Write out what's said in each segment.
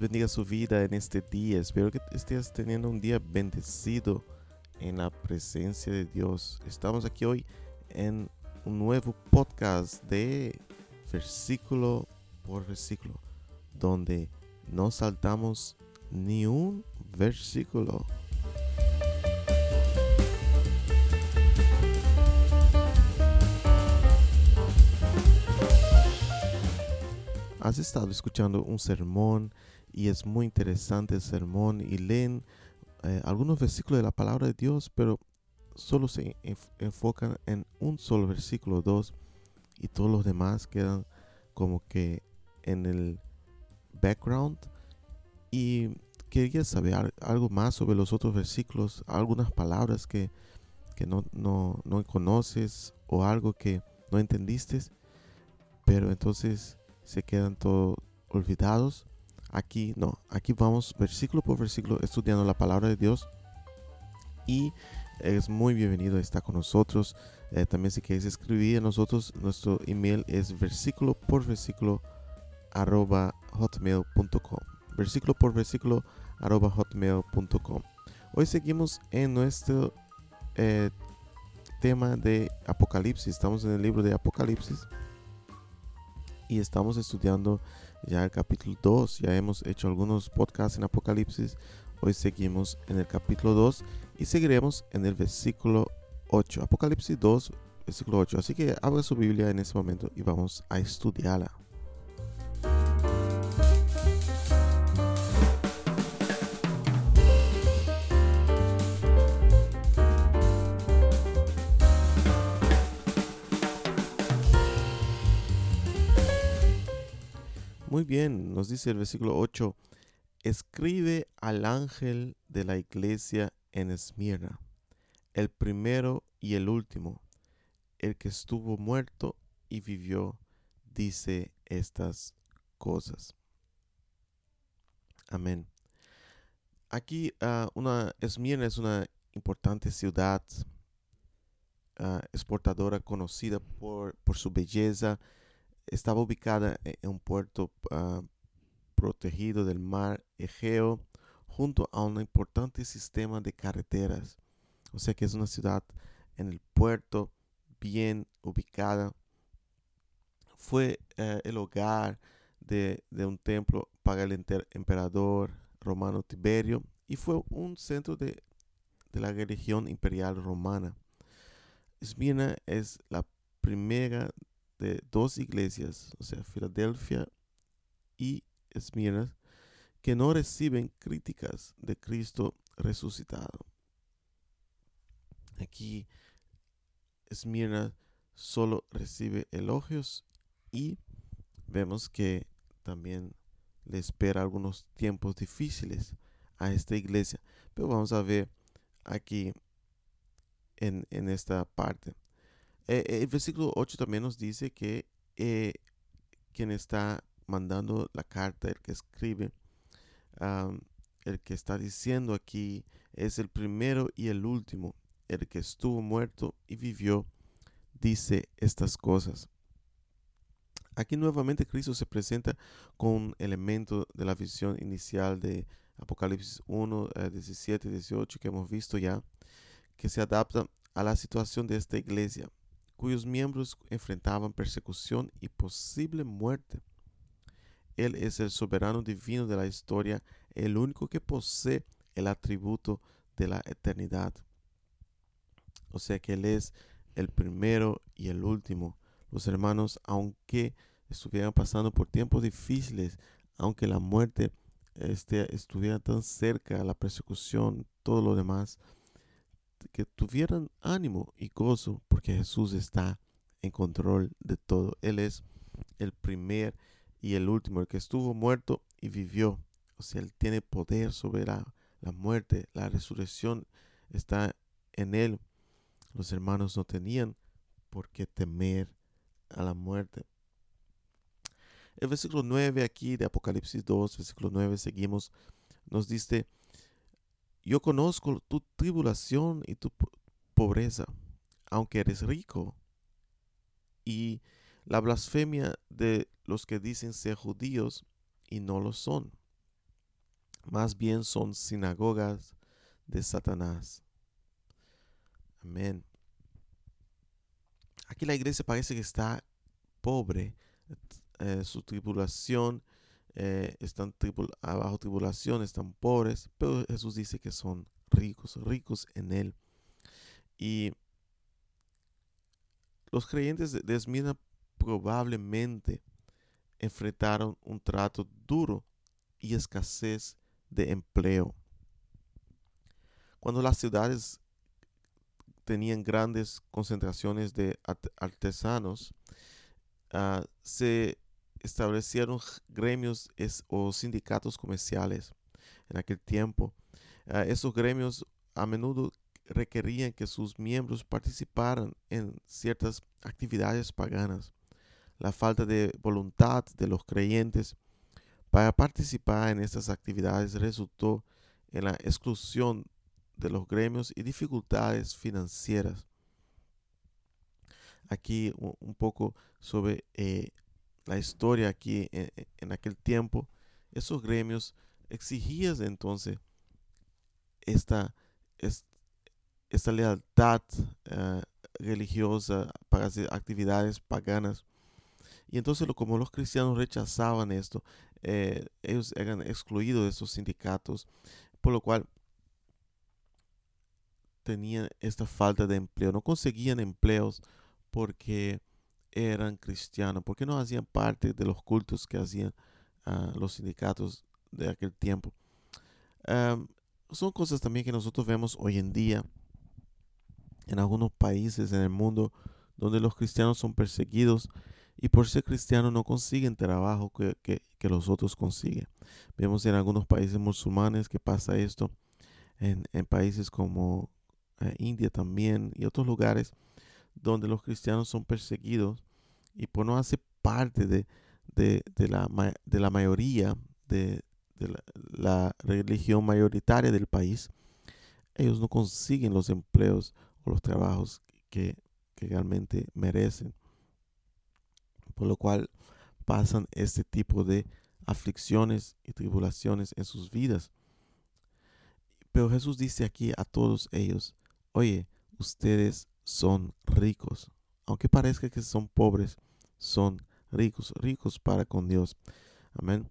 Bendiga su vida en este día. Espero que estés teniendo un día bendecido en la presencia de Dios. Estamos aquí hoy en un nuevo podcast de versículo por versículo, donde no saltamos ni un versículo. has estado escuchando un sermón y es muy interesante el sermón y leen eh, algunos versículos de la palabra de Dios, pero solo se enfocan en un solo versículo, dos, y todos los demás quedan como que en el background. Y quería saber algo más sobre los otros versículos, algunas palabras que, no, no, no conoces o algo que no entendiste. Pero entonces se quedan todos olvidados. Aquí no, aquí vamos versículo por versículo estudiando la palabra de Dios. Y es muy bienvenido estar con nosotros. Eh, también si quieres escribir a nosotros, nuestro email es versículo por versículo arroba hotmail.com. Versículo por versículo arroba hotmail.com. Hoy seguimos en nuestro eh, tema de Apocalipsis. Estamos en el libro de Apocalipsis y estamos estudiando ya el capítulo 2. Ya hemos hecho algunos podcasts en Apocalipsis. Hoy seguimos en el capítulo 2 y seguiremos en el versículo 8. Apocalipsis 2, versículo 8. Así que abra su Biblia en este momento y vamos a estudiarla. Muy bien, nos dice el versículo 8, escribe al ángel de la iglesia en Esmirna, el primero y el último, el que estuvo muerto y vivió, dice estas cosas. Amén. Aquí uh, una Esmirna es una importante ciudad ah, exportadora conocida por, por su belleza, estaba ubicada e-, en un puerto ah, protegido del mar Egeo junto a un importante sistema de carreteras. O sea que es una ciudad en el puerto bien ubicada. Fue eh, el hogar de, un templo para el emperador romano Tiberio y fue un centro de, la religión imperial romana. Esmirna es la primera de dos iglesias, o sea, Filadelfia y Esmirna, que no reciben críticas de Cristo resucitado. Aquí Esmirna solo recibe elogios y vemos que también le espera algunos tiempos difíciles a esta iglesia. Pero vamos a ver aquí en, en esta parte. Eh, el versículo 8 también nos dice que eh, quien está mandando la carta, el que escribe, el que está diciendo aquí es el primero y el último, el que estuvo muerto y vivió, dice estas cosas. Aquí nuevamente Cristo se presenta con un elemento de la visión inicial de Apocalipsis 1, 17 18 que hemos visto ya, que se adapta a la situación de esta iglesia cuyos miembros enfrentaban persecución y posible muerte. Él es el soberano divino de la historia, el único que posee el atributo de la eternidad. O sea que Él es el primero y el último. Los hermanos, aunque estuvieran pasando por tiempos difíciles, aunque la muerte este, estuviera tan cerca, la persecución, todo lo demás, que tuvieran ánimo y gozo porque Jesús está en control de todo. Él es el primer y el último, el que estuvo muerto y vivió. O sea, Él tiene poder sobre la, muerte, la resurrección está en Él. Los hermanos no tenían por qué temer a la muerte. El versículo 9 aquí de Apocalipsis 2, versículo 9, seguimos, nos dice, yo conozco tu tribulación y tu pobreza, aunque eres rico, y la blasfemia de los que dicen ser judíos y no lo son, más bien son sinagogas de Satanás. Amén. Aquí la iglesia parece que está pobre. Eh, su tribulación, eh, están abajo tribulación, están pobres, pero Jesús dice que son ricos, ricos en Él. Y los creyentes de Esmina probablemente enfrentaron un trato duro y escasez de empleo. Cuando las ciudades tenían grandes concentraciones de artesanos, ah, se establecieron gremios o sindicatos comerciales en aquel tiempo. Ah, esos gremios a menudo requerían que sus miembros participaran en ciertas actividades paganas. La falta de voluntad de los creyentes para participar en estas actividades resultó en la exclusión de los gremios y dificultades financieras. Aquí un poco sobre eh, la historia aquí eh, eh, en, aquel tiempo. Esos gremios exigían entonces esta, esta lealtad religiosa para hacer actividades paganas. Y entonces como los cristianos rechazaban esto, ellos eran excluidos de esos sindicatos, por lo cual tenían esta falta de empleo, no conseguían empleos porque eran cristianos, porque no hacían parte de los cultos que hacían ah, los sindicatos de aquel tiempo. son cosas también que nosotros vemos hoy en día en algunos países en el mundo donde los cristianos son perseguidos y por ser cristianos no consiguen trabajo que, que, los otros consiguen. Vemos en algunos países musulmanes que pasa esto, en, en países como India también y otros lugares donde los cristianos son perseguidos y por no hacer parte de, la, de la, mayoría de, la, religión mayoritaria del país, ellos no consiguen los empleos o los trabajos que, que realmente merecen. Por lo cual pasan este tipo de aflicciones y tribulaciones en sus vidas. Pero Jesús dice aquí a todos ellos, oye, ustedes son ricos. Aunque parezca que son pobres, son ricos, ricos para con Dios. Amén.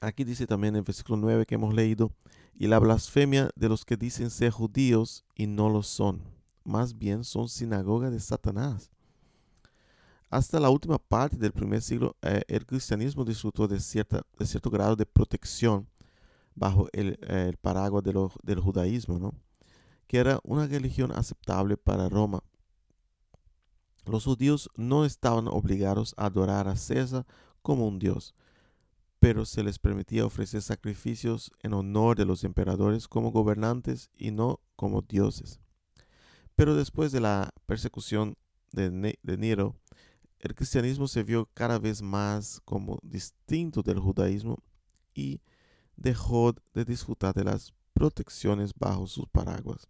Aquí dice también en el versículo 9 que hemos leído, y la blasfemia de los que dicen ser judíos y no lo son, más bien son sinagoga de Satanás. Hasta la última parte del primer siglo, eh, el cristianismo disfrutó de, cierta, de cierto grado de protección bajo el, paraguas del judaísmo, ¿no? Que era una religión aceptable para Roma. Los judíos no estaban obligados a adorar a César como un dios, pero se les permitía ofrecer sacrificios en honor de los emperadores como gobernantes y no como dioses. Pero después de la persecución de, Nero, el cristianismo se vio cada vez más como distinto del judaísmo y dejó de disfrutar de las protecciones bajo sus paraguas.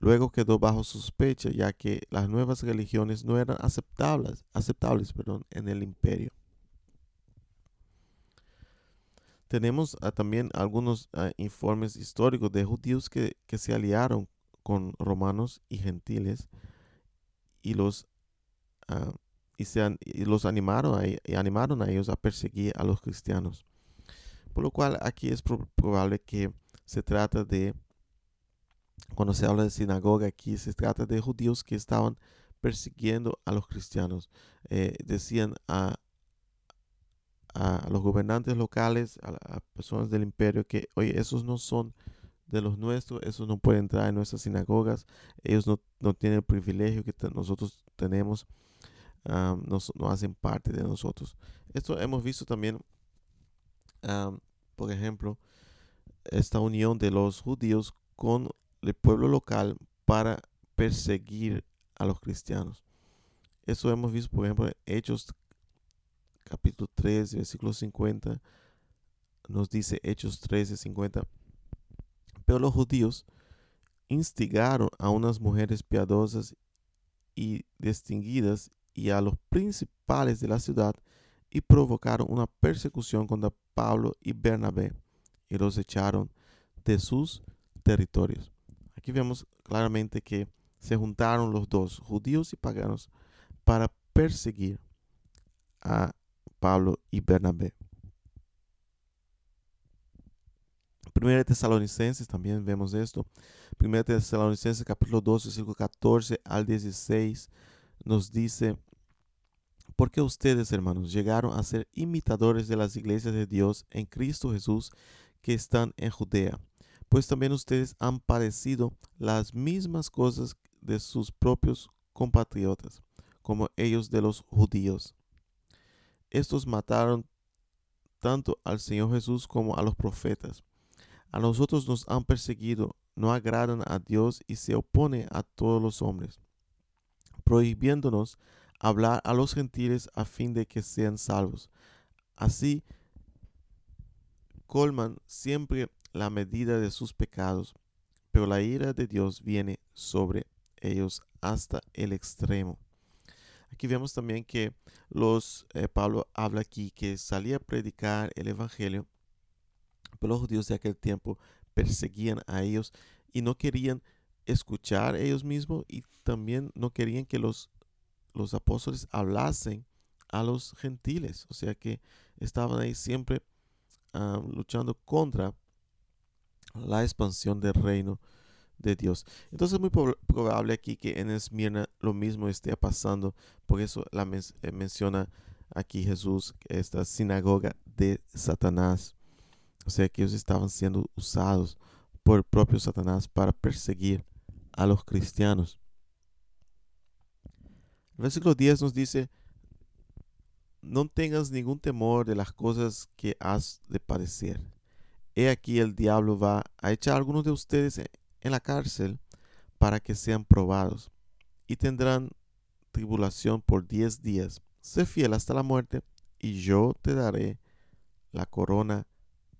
Luego quedó bajo sospecha ya que las nuevas religiones no eran aceptables, aceptables perdón, en el imperio. Tenemos ah, también algunos ah, informes históricos de judíos que, se aliaron con romanos y gentiles y los, ah, y, se, los animaron, a, y animaron a ellos a perseguir a los cristianos. Por lo cual aquí es probable que se trata de cuando se habla de sinagoga aquí se trata de judíos que estaban persiguiendo a los cristianos. Eh, decían a, a, los gobernantes locales, a personas del imperio, que, oye, esos no son de los nuestros, esos no pueden entrar en nuestras sinagogas, ellos no, no tienen el privilegio que nosotros tenemos, no, no, hacen parte de nosotros. Esto hemos visto también, por ejemplo, esta unión de los judíos con el pueblo local para perseguir a los cristianos. Eso hemos visto, por ejemplo, en Hechos capítulo 3, versículo 50. Nos dice Hechos 13, 50. Pero los judíos instigaron a unas mujeres piadosas y distinguidas y a los principales de la ciudad y provocaron una persecución contra Pablo y Bernabé y los echaron de sus territorios. Aquí vemos claramente que se juntaron los dos, judíos y paganos, para perseguir a Pablo y Bernabé. Primera Tesalonicenses, también vemos esto. Primera Tesalonicenses capítulo 2, versículo 14 al 16 nos dice, porque ustedes, hermanos, llegaron a ser imitadores de las iglesias de Dios en Cristo Jesús que están en Judea, pues también ustedes han padecido las mismas cosas de sus propios compatriotas, como ellos de los judíos. Estos mataron tanto al Señor Jesús como a los profetas. A nosotros nos han perseguido, no agradan a Dios y se oponen a todos los hombres, prohibiéndonos hablar a los gentiles a fin de que sean salvos. Así colman siempre la medida de sus pecados, pero la ira de Dios viene sobre ellos hasta el extremo. Aquí vemos también que los eh, Pablo habla aquí que salía a predicar el evangelio, pero los judíos de aquel tiempo perseguían a ellos y no querían escuchar ellos mismos y también no querían que los los apóstoles hablasen a los gentiles. O sea que estaban ahí siempre ah, luchando contra la expansión del reino de Dios. Entonces es muy probable aquí que en Esmirna lo mismo esté pasando. Por eso la eh, menciona aquí Jesús esta sinagoga de Satanás. O sea que ellos estaban siendo usados por el propio Satanás para perseguir a los cristianos. El versículo 10 nos dice, no tengas ningún temor de las cosas que has de padecer. He aquí el diablo va a echar a algunos de ustedes en la cárcel para que sean probados y tendrán tribulación por diez días. Sé fiel hasta la muerte y yo te daré la corona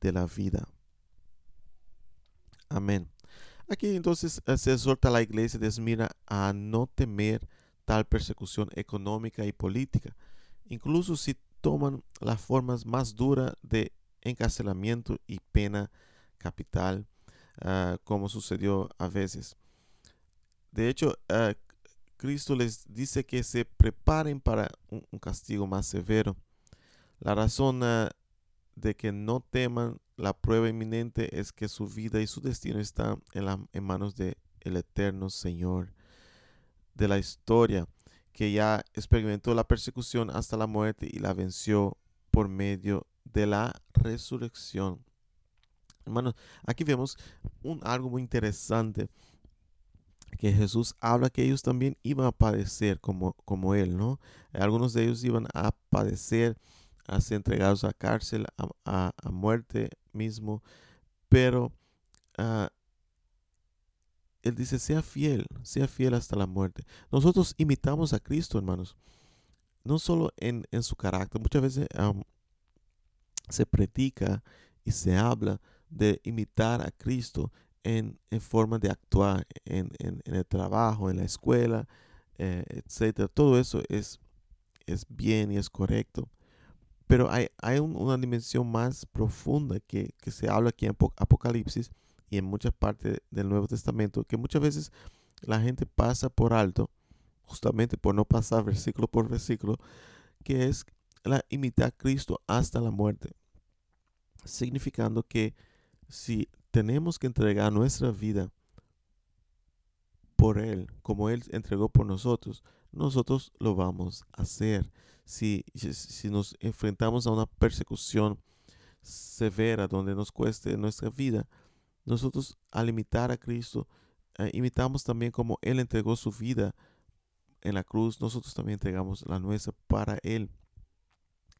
de la vida. Amén. Aquí entonces eh, se exhorta a la iglesia de Esmira a no temer tal persecución económica y política, incluso si toman las formas más duras de encarcelamiento y pena capital, ah, como sucedió a veces. De hecho, ah, Cristo les dice que se preparen para un, castigo más severo. La razón ah, de que no teman la prueba inminente es que su vida y su destino están en, en manos del el eterno Señor de la historia, que ya experimentó la persecución hasta la muerte y la venció por medio de la resurrección. Hermanos, aquí vemos un, algo muy interesante que Jesús habla que ellos también iban a padecer como, como Él, ¿no? Algunos de ellos iban a padecer, a ser entregados a cárcel, a, muerte mismo, pero uh, él dice, sea fiel, sea fiel hasta la muerte. Nosotros imitamos a Cristo, hermanos. No solo en, su carácter. Muchas veces se predica y se habla de imitar a Cristo en, forma de actuar, en, el trabajo, en la escuela, eh, etc. Todo eso es, es bien y es correcto. Pero hay, hay una dimensión más profunda que, que se habla aquí en Apocalipsis y en muchas partes del Nuevo Testamento que muchas veces la gente pasa por alto, justamente por no pasar versículo por versículo, que es la imitar a Cristo hasta la muerte. Significando que si tenemos que entregar nuestra vida por Él, como Él entregó por nosotros, nosotros lo vamos a hacer. Si, si nos enfrentamos a una persecución severa donde nos cueste nuestra vida, nosotros al imitar a Cristo, eh, imitamos también como Él entregó su vida en la cruz, nosotros también entregamos la nuestra para Él.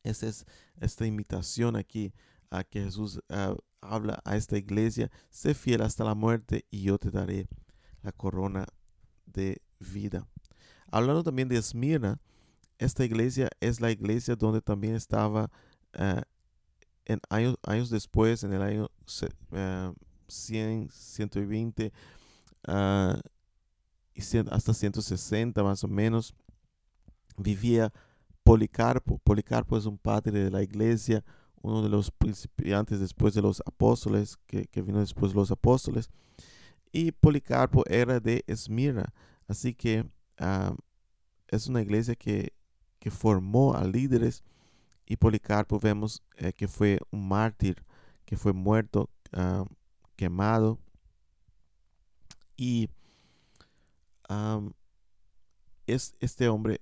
Esa es esta imitación aquí a que Jesús ah, habla a esta iglesia, sé fiel hasta la muerte y yo te daré la corona de vida. Hablando también de Esmirna, esta iglesia es la iglesia donde también estaba ah, en años, años, después, en el año uh, 100, 120 uh, y hasta 160 más o menos, vivía Policarpo. Policarpo es un padre de la iglesia, uno de los principiantes después de los apóstoles, que, vino después de los apóstoles. Y Policarpo era de Esmirna. Así que ah, es una iglesia que, formó a líderes. Y Policarpo vemos eh, que fue un mártir, que fue muerto, ah, quemado. Y es, este hombre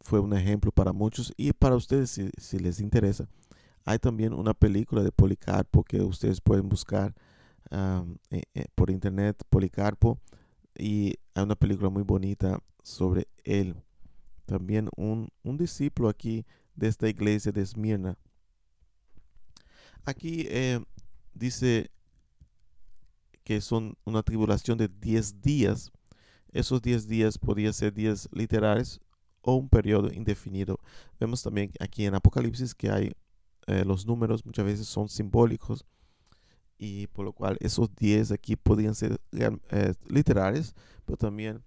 fue un ejemplo para muchos y para ustedes si, les interesa. Hay también una película de Policarpo que ustedes pueden buscar eh, eh, por internet, Policarpo, y hay una película muy bonita sobre él. También un, discípulo aquí de esta iglesia de Esmirna. Aquí eh, dice que son una tribulación de 10 días esos 10 días podían ser días literales o un periodo indefinido. Vemos también aquí en Apocalipsis que hay eh, los números muchas veces son simbólicos y por lo cual esos 10 aquí podían ser eh, literales, pero también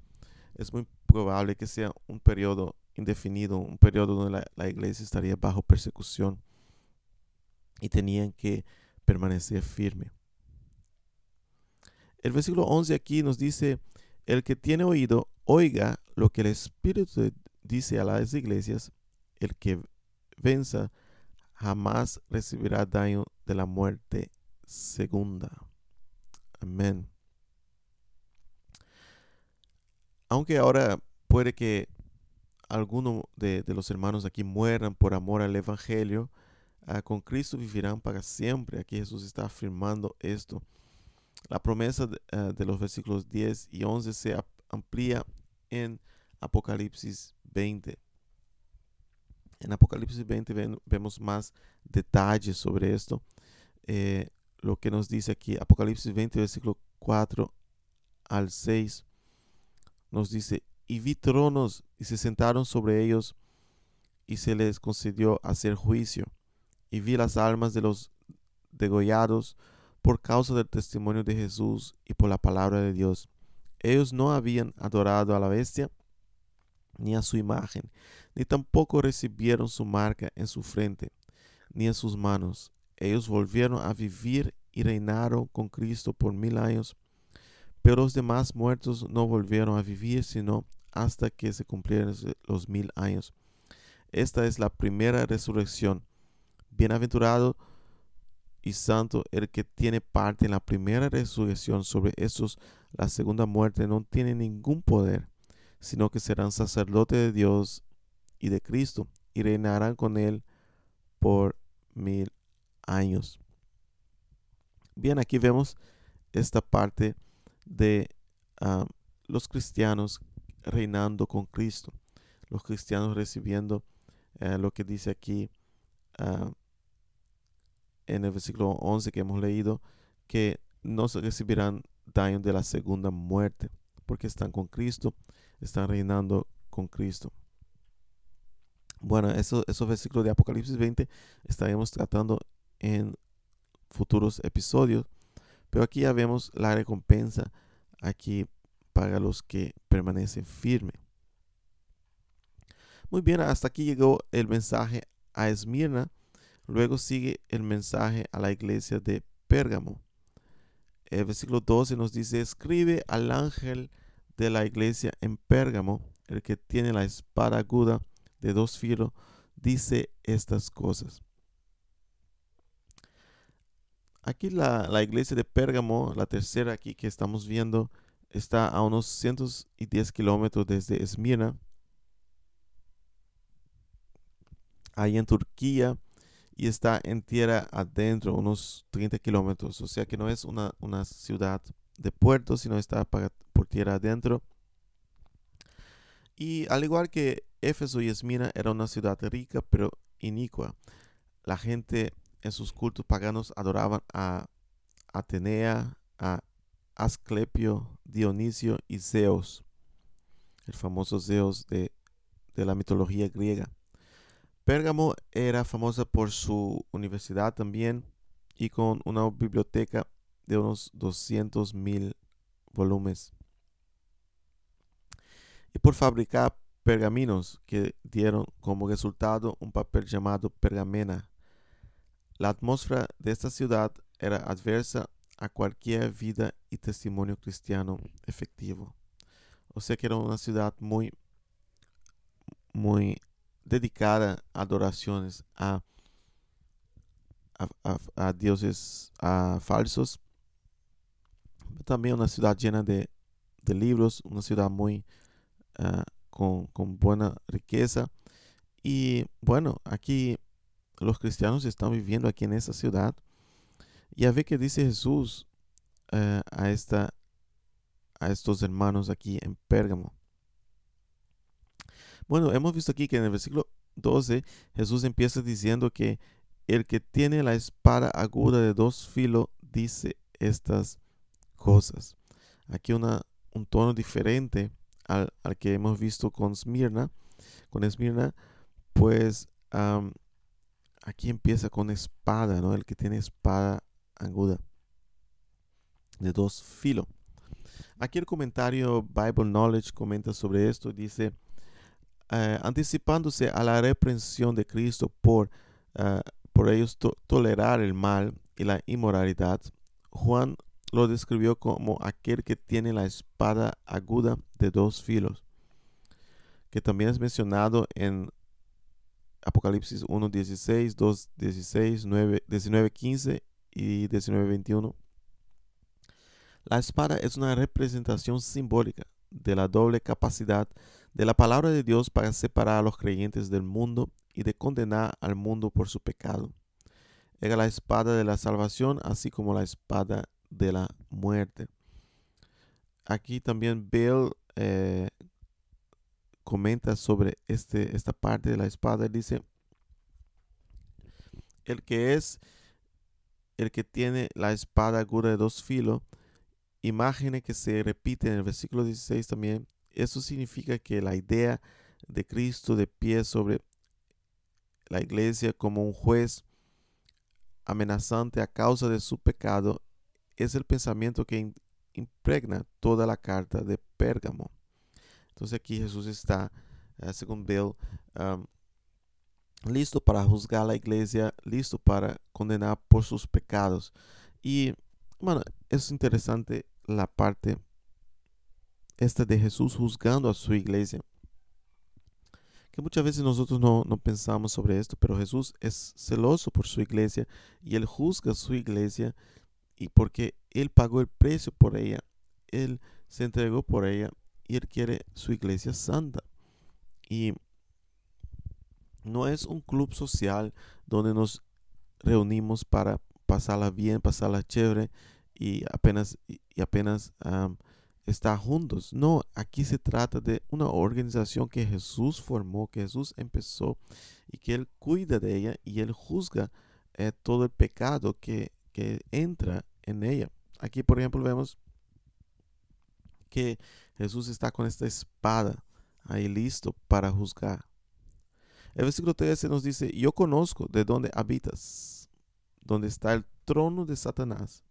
es muy probable que sea un periodo indefinido, un periodo donde la, la iglesia estaría bajo persecución y tenían que permanecer firme. El versículo 11 aquí nos dice, el que tiene oído, oiga lo que el Espíritu dice a las iglesias. El que venza jamás recibirá daño de la muerte segunda. Amén. Aunque ahora puede que algunos de, los hermanos aquí mueran por amor al Evangelio, ah, con Cristo vivirán para siempre. Aquí Jesús está afirmando esto. La promesa eh, de, los versículos 10 y 11 se amplía en Apocalipsis 20. En Apocalipsis 20 vemos más detalles sobre esto. Eh, lo que nos dice aquí, Apocalipsis 20, versículo 4 al 6, nos dice, y vi tronos y se sentaron sobre ellos y se les concedió hacer juicio. Y vi las almas de los degollados por causa del testimonio de Jesús y por la palabra de Dios. Ellos no habían adorado a la bestia ni a su imagen, ni tampoco recibieron su marca en su frente, ni en sus manos. Ellos volvieron a vivir y reinaron con Cristo por mil años, pero los demás muertos no volvieron a vivir sino hasta que se cumplieran los mil años. Esta es la primera resurrección. Bienaventurado y santo el que tiene parte en la primera resurrección sobre estos, la segunda muerte no tiene ningún poder, sino que serán sacerdotes de Dios y de Cristo y reinarán con él por mil años. Bien, aquí vemos esta parte de ah, los cristianos reinando con Cristo, los cristianos recibiendo eh, lo que dice aquí ah, en el versículo 11 que hemos leído, que no se recibirán daño de la segunda muerte, porque están con Cristo, están reinando con Cristo. Bueno, eso, esos versículos de Apocalipsis 20 estaremos tratando en futuros episodios, pero aquí ya vemos la recompensa aquí para los que permanecen firmes. Muy bien, hasta aquí llegó el mensaje a Esmirna. Luego sigue el mensaje a la iglesia de Pérgamo. El versículo 12 nos dice, escribe al ángel de la iglesia en Pérgamo, el que tiene la espada aguda de dos filos, dice estas cosas. Aquí la, la, iglesia de Pérgamo, la tercera aquí que estamos viendo, está a unos 110 kilómetros desde Esmirna, ahí en Turquía y está en tierra adentro, unos 30 kilómetros. O sea que no es una, ciudad de puerto, sino está por tierra adentro. Y al igual que Éfeso y Esmina era una ciudad rica pero inicua. La gente en sus cultos paganos adoraban a Atenea, a Asclepio, Dionisio y Zeus, el famoso Zeus de la mitología griega. Pérgamo era famosa por su universidad también y con una biblioteca de unos 200 mil volúmenes. Y por fabricar pergaminos que dieron como resultado un papel llamado pergamena. La atmósfera de esta ciudad era adversa a cualquier vida y testimonio cristiano efectivo. O sea que era una ciudad muy, muy dedicada a adoraciones a, a, dioses a falsos. También una ciudad llena de, libros, una ciudad muy ah, con, buena riqueza. Y bueno, aquí los cristianos están viviendo aquí en esa ciudad. Y a ver qué dice Jesús eh, a, esta, a estos hermanos aquí en Pérgamo. Bueno, hemos visto aquí que en el versículo 12 Jesús empieza diciendo que el que tiene la espada aguda de dos filos dice estas cosas. Aquí una, un tono diferente al, que hemos visto con Smirna. Con Esmirna, pues aquí empieza con espada, ¿no? El que tiene espada aguda de dos filos. Aquí el comentario Bible Knowledge comenta sobre esto, dice, eh, anticipándose a la reprensión de Cristo por, eh, por ellos tolerar el mal y la inmoralidad, Juan lo describió como aquel que tiene la espada aguda de dos filos, que también es mencionado en Apocalipsis 1, 16, 2, 16, 9, 19, 15 y 19, 21. La espada es una representación simbólica de la doble capacidad de la palabra de Dios para separar a los creyentes del mundo y de condenar al mundo por su pecado. Era la espada de la salvación, así como la espada de la muerte. Aquí también Bill eh, comenta sobre este, esta parte de la espada. Dice, el que es, el que tiene la espada aguda de dos filos, imagen que se repite en el versículo 16 también. Eso significa que la idea de Cristo de pie sobre la iglesia como un juez amenazante a causa de su pecado es el pensamiento que impregna toda la carta de Pérgamo. Entonces aquí Jesús está, eh, según Bill, listo para juzgar a la iglesia, listo para condenar por sus pecados. Y bueno, es interesante la parte esta de Jesús juzgando a su iglesia. Que muchas veces nosotros no, pensamos sobre esto, pero Jesús es celoso por su iglesia y él juzga su iglesia y porque Él pagó el precio por ella, Él se entregó por ella y Él quiere su iglesia santa. Y no es un club social donde nos reunimos para pasarla bien, pasarla chévere y apenas, y apenas estar juntos. No, aquí se trata de una organización que Jesús formó, que Jesús empezó y que Él cuida de ella y Él juzga eh, todo el pecado que, que entra en ella. Aquí, por ejemplo, vemos que Jesús está con esta espada ahí listo para juzgar. El versículo 13 nos dice, yo conozco de dónde habitas, donde está el trono de Satanás,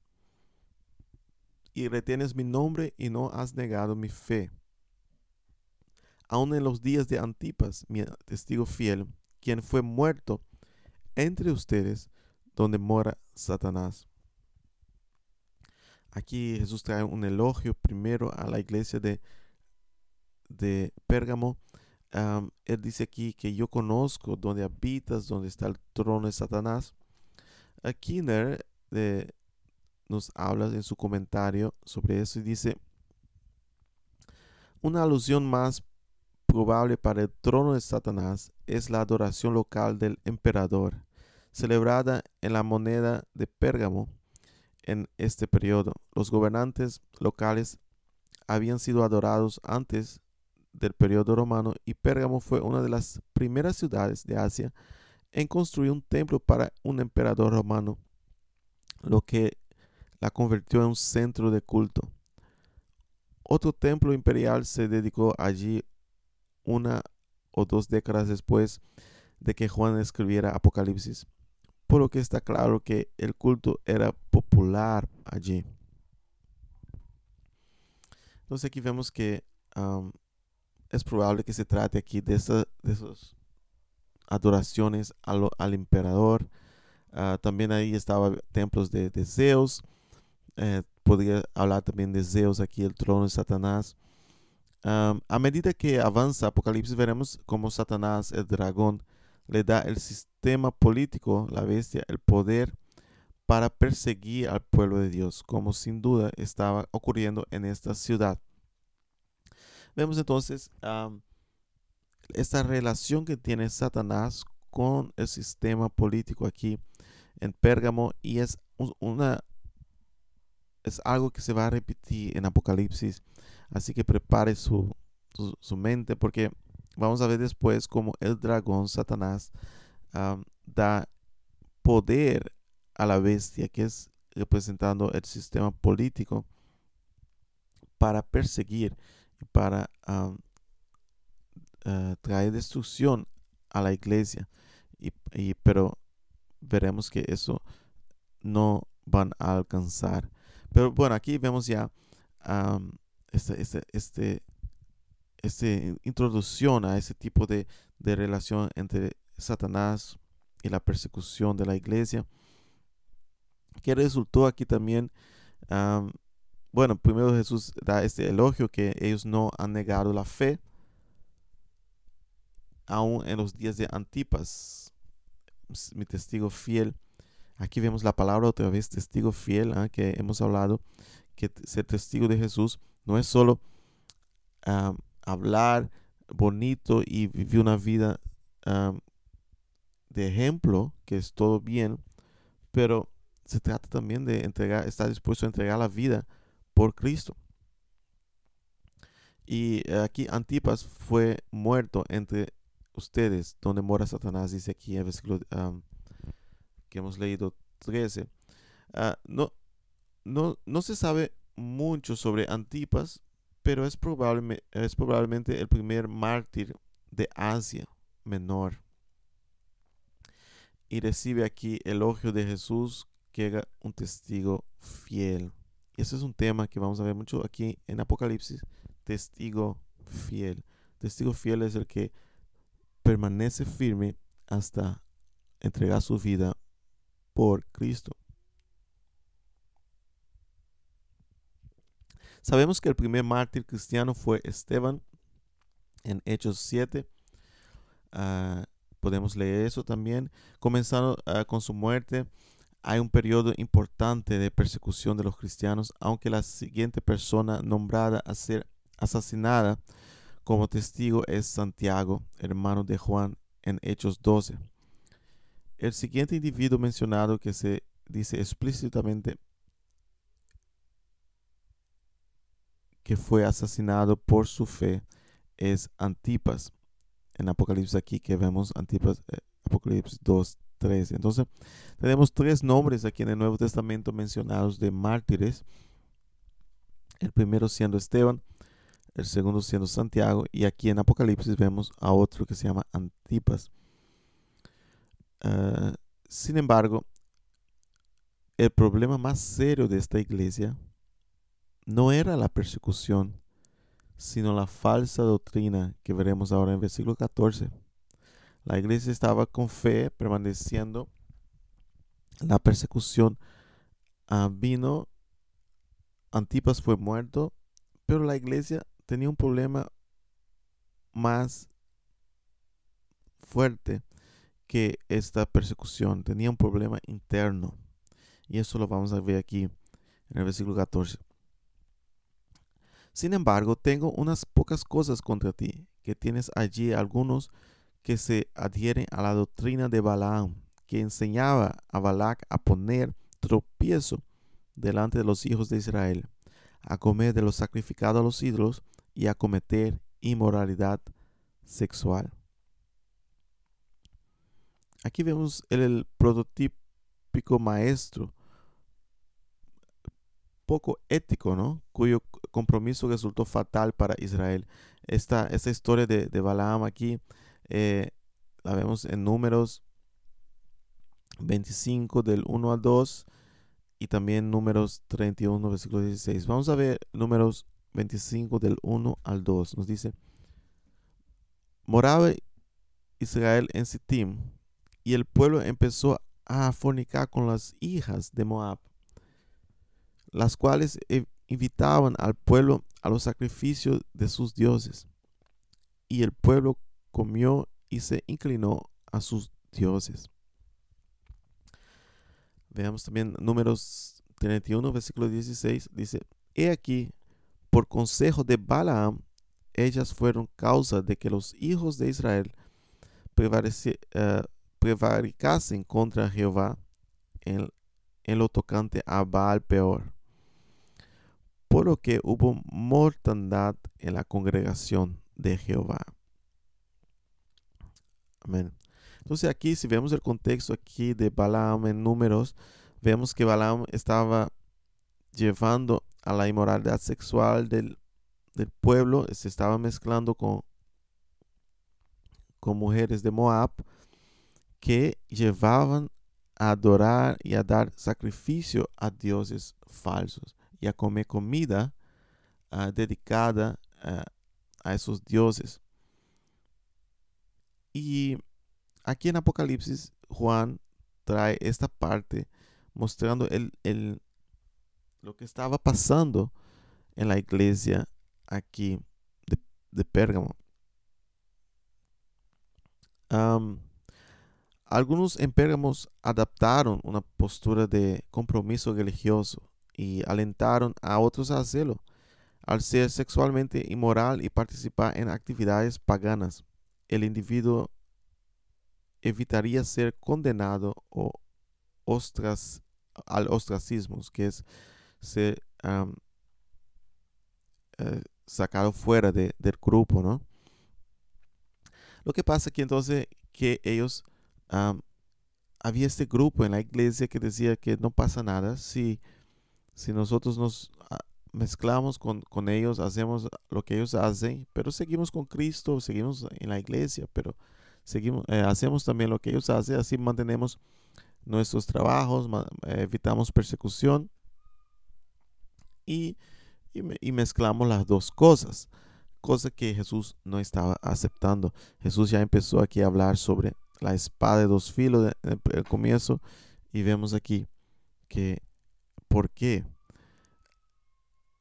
y retienes mi nombre y no has negado mi fe. Aun en los días de Antipas, mi testigo fiel, quien fue muerto entre ustedes, donde mora Satanás. Aquí Jesús trae un elogio primero a la iglesia de, de Pérgamo. él dice aquí que yo conozco donde habitas, donde está el trono de Satanás. Aquí de, nos habla en su comentario sobre eso y dice, una alusión más probable para el trono de Satanás es la adoración local del emperador, celebrada en la moneda de Pérgamo en este periodo. Los gobernantes locales habían sido adorados antes del periodo romano y Pérgamo fue una de las primeras ciudades de Asia en construir un templo para un emperador romano, lo que la convirtió en un centro de culto. Otro templo imperial se dedicó allí una o dos décadas después de que Juan escribiera Apocalipsis por lo que está claro que el culto era popular allí. Entonces aquí vemos que es probable que se trate aquí de, esas adoraciones al, al emperador. Ah, también ahí estaba templos de, de Zeus. Eh, podría hablar también de Zeus aquí, el trono de Satanás. a medida que avanza Apocalipsis, veremos cómo Satanás, el dragón, le da el sistema político, la bestia, el poder para perseguir al pueblo de Dios, como sin duda estaba ocurriendo en esta ciudad. Vemos entonces esta relación que tiene Satanás con el sistema político aquí en Pérgamo y es una es algo que se va a repetir en Apocalipsis así que prepare su, su, mente porque vamos a ver después cómo el dragón Satanás da poder a la bestia que es representando el sistema político para perseguir y para eh, traer destrucción a la iglesia. Y, pero veremos que eso no van a alcanzar. Pero bueno, aquí vemos ya este, este, este, este, introducción a ese tipo de, de relación entre Satanás y la persecución de la iglesia que resultó aquí también, bueno, primero Jesús da este elogio que ellos no han negado la fe, aún en los días de Antipas, mi testigo fiel. Aquí vemos la palabra otra vez, testigo fiel, ¿ah? que hemos hablado, que ser testigo de Jesús no es solo hablar bonito y vivir una vida de ejemplo, que es todo bien, pero se trata también de entregar, estar dispuesto a entregar la vida por Cristo. Y aquí Antipas fue muerto entre ustedes, donde mora Satanás, dice aquí en el versículo que hemos leído 13. Ah, no, no, no se sabe mucho sobre Antipas, pero es, probable, es probablemente el primer mártir de Asia Menor. Y recibe aquí elogio de Jesús que un testigo fiel. Y ese es un tema que vamos a ver mucho aquí en Apocalipsis. Testigo fiel. Testigo fiel es el que permanece firme hasta entregar su vida por Cristo. Sabemos que el primer mártir cristiano fue Esteban en Hechos 7. Ah, podemos leer eso también. Comenzando ah, con su muerte hay un periodo importante de persecución de los cristianos, aunque la siguiente persona nombrada a ser asesinada como testigo es Santiago, hermano de Juan, en Hechos 12. El siguiente individuo mencionado que se dice explícitamente que fue asesinado por su fe es Antipas. En Apocalipsis aquí que vemos Antipas, eh, Apocalipsis 2, entonces, tenemos tres nombres aquí en el Nuevo Testamento mencionados de mártires. El primero siendo Esteban, el segundo siendo Santiago, y aquí en Apocalipsis vemos a otro que se llama Antipas. Ah, sin embargo, el problema más serio de esta iglesia no era la persecución, sino la falsa doctrina que veremos ahora en versículo 14. La iglesia estaba con fe permaneciendo. La persecución ah, vino. Antipas fue muerto. Pero la iglesia tenía un problema más fuerte que esta persecución. Tenía un problema interno. Y eso lo vamos a ver aquí en el versículo 14. Sin embargo, tengo unas pocas cosas contra ti, que tienes allí algunos que se adhieren a la doctrina de Balaam, que enseñaba a Balac a poner tropiezo delante de los hijos de Israel, a comer de lo sacrificado a los ídolos y a cometer inmoralidad sexual. Aquí vemos el, prototípico maestro poco ético, ¿no? Cuyo compromiso resultó fatal para Israel. Esta, esta historia de, de Balaam aquí eh, la vemos en números 25 del 1 al 2 y también números 31 versículo 16. Vamos a ver números 25 del 1 al 2. Nos dice, moraba Israel en Sittim y el pueblo empezó a fornicar con las hijas de Moab, las cuales e, invitaban al pueblo a los sacrificios de sus dioses. Y el pueblo comió y se inclinó a sus dioses. Veamos también números 31, versículo 16. Dice, He aquí, por consejo de Balaam, ellas fueron causa de que los hijos de Israel uh, prevaricasen contra Jehová en, en, lo tocante a Baal peor. Por lo que hubo mortandad en la congregación de Jehová. Amén. Entonces aquí, si vemos el contexto aquí de Balaam en números, vemos que Balaam estaba llevando a la inmoralidad sexual del, del pueblo, se estaba mezclando con, con mujeres de Moab que llevaban a adorar y a dar sacrificio a dioses falsos y a comer comida ah, dedicada ah, a esos dioses. Y aquí en Apocalipsis, Juan trae esta parte mostrando el, el, lo que estaba pasando en la iglesia aquí de, de Pérgamo. algunos en Pérgamo adaptaron una postura de compromiso religioso y alentaron a otros a hacerlo, al ser sexualmente inmoral y participar en actividades paganas. El individuo evitaría ser condenado o ostras, al ostracismo, que es ser eh, sacado fuera del grupo, ¿no? Lo que pasa que entonces que ellos, había este grupo en la iglesia que decía que no pasa nada si, si nosotros nos ah, mezclamos con, con, ellos, hacemos lo que ellos hacen, pero seguimos con Cristo, seguimos en la iglesia, pero seguimos, eh, hacemos también lo que ellos hacen, así mantenemos nuestros trabajos, evitamos persecución y, y, mezclamos las dos cosas, cosa que Jesús no estaba aceptando. Jesús ya empezó aquí a hablar sobre la espada de dos filos el comienzo y vemos aquí que por qué.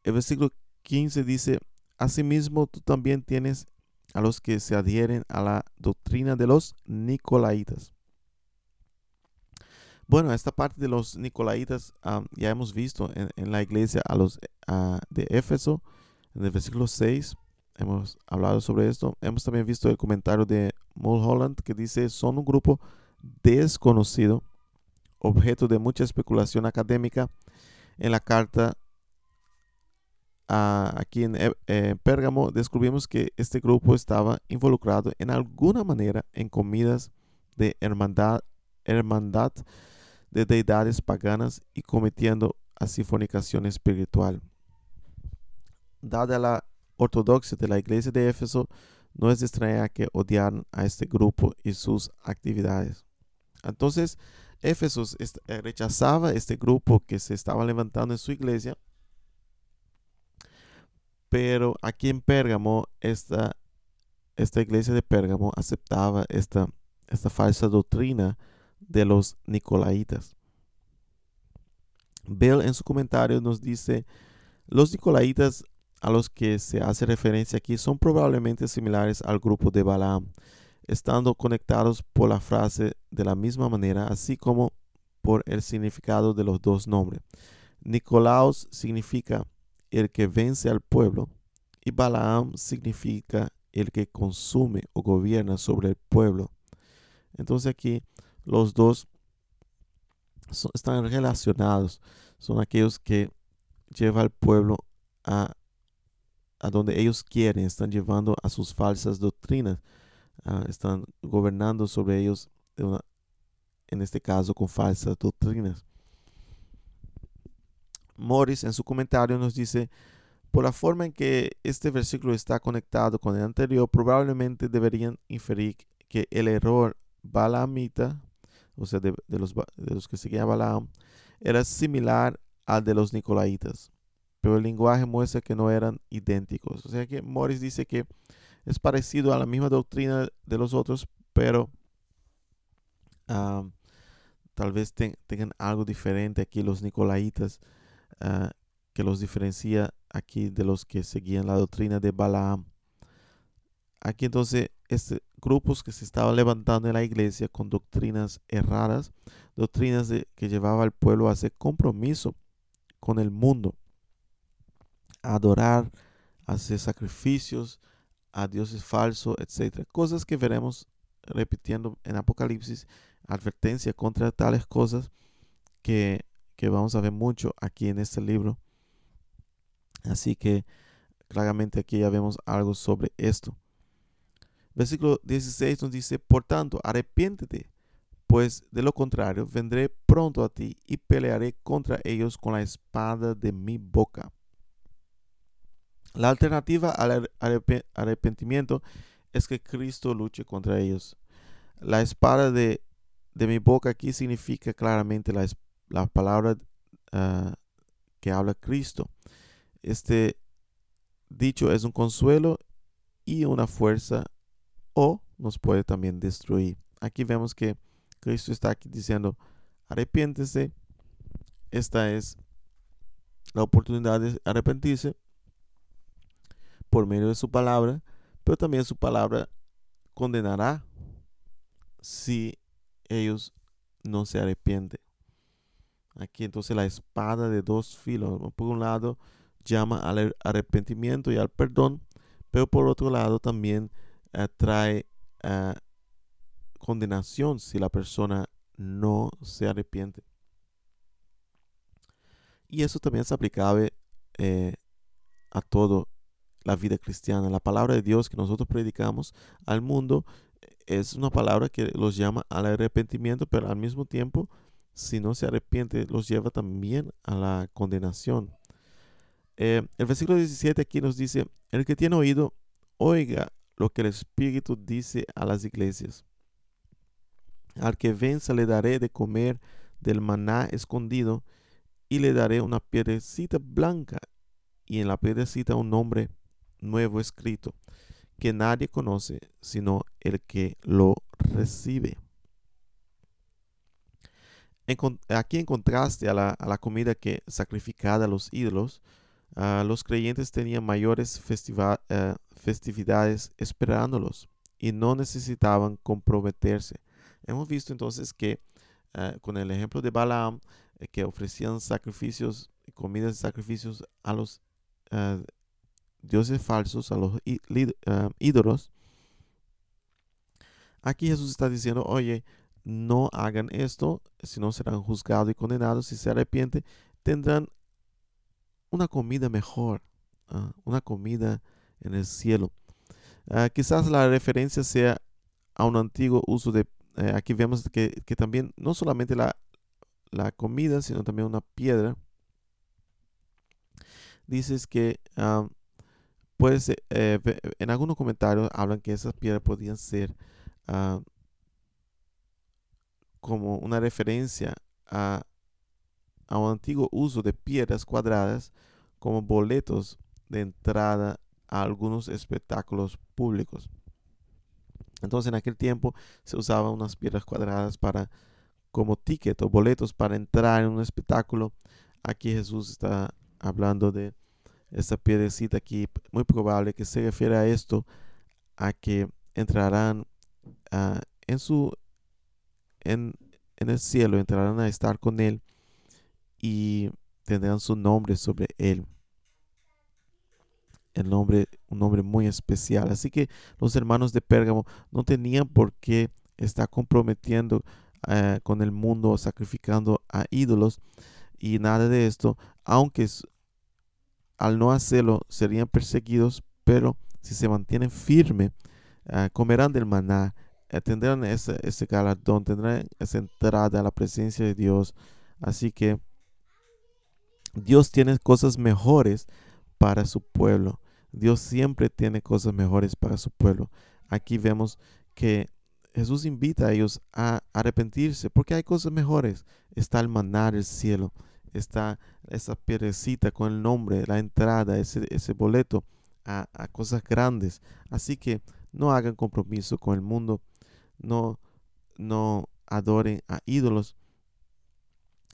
El versículo 15 dice, asimismo tú también tienes a los que se adhieren a la doctrina de los Nicolaitas. Bueno, esta parte de los Nicolaitas ya hemos visto en, la iglesia a los de Éfeso, en el versículo 6, hemos hablado sobre esto. Hemos también visto el comentario de Mulholland que dice, son un grupo desconocido, objeto de mucha especulación académica. En la carta aquí en eh, Pérgamo descubrimos que este grupo estaba involucrado en alguna manera en comidas de hermandad, hermandad de deidades paganas y cometiendo así fornicación espiritual. Dada la ortodoxia de la iglesia de Éfeso, no es de extrañar que odiaran a este grupo y sus actividades. Entonces, Éfeso eh, rechazaba este grupo que se estaba levantando en su iglesia pero aquí en Pérgamo, esta, esta iglesia de Pérgamo aceptaba esta, esta falsa doctrina de los nicolaitas. Bell en su comentario nos dice, los nicolaitas a los que se hace referencia aquí son probablemente similares al grupo de Balaam, estando conectados por la frase de la misma manera, así como por el significado de los dos nombres. Nicolaos significa el que vence al pueblo, y Balaam significa el que consume o gobierna sobre el pueblo. Entonces aquí los dos están relacionados, son aquellos que llevan al pueblo a, a donde ellos quieren, están llevando a sus falsas doctrinas, ah, están gobernando sobre ellos, en este caso con falsas doctrinas. Morris en su comentario nos dice, por la forma en que este versículo está conectado con el anterior, probablemente deberían inferir que el error balaamita, o sea, de, los, de los que seguían Balaam, era similar al de los nicolaitas, pero el lenguaje muestra que no eran idénticos. O sea que Morris dice que es parecido a la misma doctrina de los otros, pero tal vez tengan algo diferente aquí los nicolaitas ah, que los diferencia aquí de los que seguían la doctrina de Balaam. Aquí entonces, este, grupos que se estaban levantando en la iglesia con doctrinas erradas, doctrinas que llevaba al pueblo a hacer compromiso con el mundo, a adorar, a hacer sacrificios a dioses falsos, etc. Cosas que veremos repitiendo en Apocalipsis, advertencia contra tales cosas que, que vamos a ver mucho aquí en este libro. Así que claramente aquí ya vemos algo sobre esto. Versículo 16 nos dice, por tanto, arrepiéntete, pues de lo contrario vendré pronto a ti y pelearé contra ellos con la espada de mi boca. La alternativa al arrepentimiento es que Cristo luche contra ellos. La espada de, mi boca aquí significa claramente la, la palabra ah, que habla Cristo. Este dicho es un consuelo y una fuerza o nos puede también destruir. Aquí vemos que Cristo está aquí diciendo, arrepiéntese. Esta es la oportunidad de arrepentirse por medio de su palabra, pero también su palabra condenará si ellos no se arrepienten. Aquí entonces la espada de dos filos. Por un lado llama al arrepentimiento y al perdón, pero por otro lado también trae condenación si la persona no se arrepiente. Y eso también es aplicable eh, a todo la vida cristiana. La palabra de Dios que nosotros predicamos al mundo es una palabra que los llama al arrepentimiento, pero al mismo tiempo, si no se arrepiente, los lleva también a la condenación. Eh, el versículo 17 aquí nos dice, el que tiene oído, oiga lo que el Espíritu dice a las iglesias. Al que venza le daré de comer del maná escondido y le daré una piedrecita blanca y en la piedrecita un nombre nuevo escrito que nadie conoce sino el que lo recibe. aquí en contraste a la, comida que sacrificada a los ídolos, los creyentes tenían mayores eh, festividades esperándolos y no necesitaban comprometerse. Hemos visto entonces que eh, con el ejemplo de Balaam, eh, que ofrecían sacrificios, comidas y sacrificios a los dioses falsos, a los ídolos, aquí Jesús está diciendo, oye, no hagan esto, si no serán juzgados y condenados. Si se arrepienten, tendrán una comida mejor, ah, una comida en el cielo. Ah, quizás la referencia sea a un antiguo uso de, eh, aquí vemos que, también no solamente la, la, comida, sino también una piedra. Dices que ah, pues en algunos comentarios hablan que esas piedras podían ser como una referencia a, a un antiguo uso de piedras cuadradas como boletos de entrada a algunos espectáculos públicos. Entonces en aquel tiempo se usaban unas piedras cuadradas para como ticket o boletos para entrar en un espectáculo. Aquí Jesús está hablando de esta piedrecita aquí, muy probable que se refiere a esto, a que entrarán ah, en su en, en el cielo, entrarán a estar con él y tendrán su nombre sobre él el nombre, un nombre muy especial. Así que los hermanos de Pérgamo no tenían por qué estar comprometiendo eh, con el mundo, sacrificando a ídolos y nada de esto, aunque al no hacerlo serían perseguidos, pero si se mantienen firmes, eh, comerán del maná, eh, tendrán ese, ese galardón, tendrán esa entrada a la presencia de Dios. Así que Dios tiene cosas mejores para su pueblo. Dios siempre tiene cosas mejores para su pueblo. Aquí vemos que Jesús invita a ellos a arrepentirse porque hay cosas mejores. Está el maná del cielo, está esa piedrecita con el nombre, la entrada, ese, ese boleto a, cosas grandes. Así que no hagan compromiso con el mundo, no, no adoren a ídolos,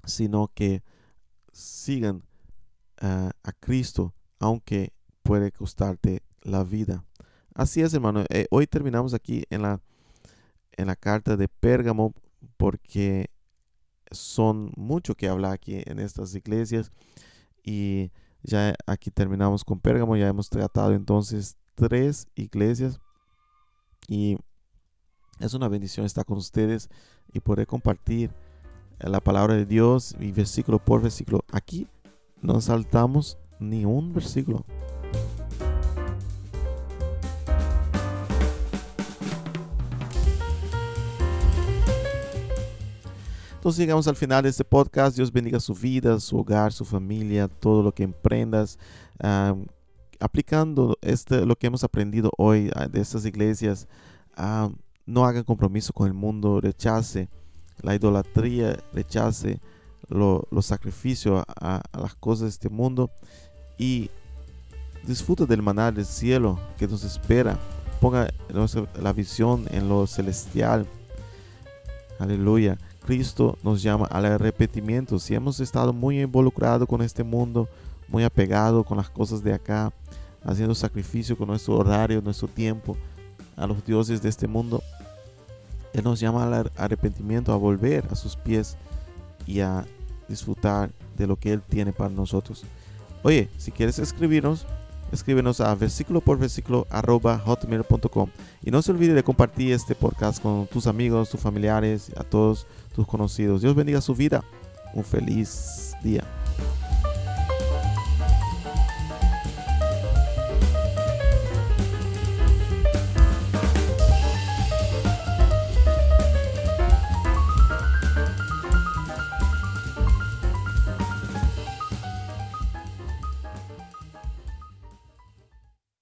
sino que sigan ah, a Cristo, aunque puede costarte la vida. Así es, hermano. Eh, hoy terminamos aquí en la, en la carta de Pérgamo porque son mucho que hablar aquí en estas iglesias y ya aquí terminamos con Pérgamo, ya hemos tratado entonces tres iglesias y es una bendición estar con ustedes y poder compartir la palabra de Dios y versículo por versículo. Aquí no saltamos ni un versículo. Entonces llegamos al final de este podcast. Dios bendiga su vida, su hogar, su familia, todo lo que emprendas. aplicando este, lo que hemos aprendido hoy ah, de estas iglesias, no haga compromiso con el mundo, rechace la idolatría, rechace los sacrificios a, las cosas de este mundo y disfruta del maná del cielo que nos espera. Ponga la visión en lo celestial. Aleluya. Cristo nos llama al arrepentimiento. Si hemos estado muy involucrados con este mundo, muy apegado con las cosas de acá, haciendo sacrificio con nuestro horario, nuestro tiempo a los dioses de este mundo, Él nos llama al arrepentimiento, a volver a sus pies y a disfrutar de lo que Él tiene para nosotros. Oye, si quieres escribirnos, escríbenos a versículo por versículo arroba hotmail.com y no se olvide de compartir este podcast con tus amigos, tus familiares, a todos tus conocidos. Dios bendiga su vida. Un feliz día.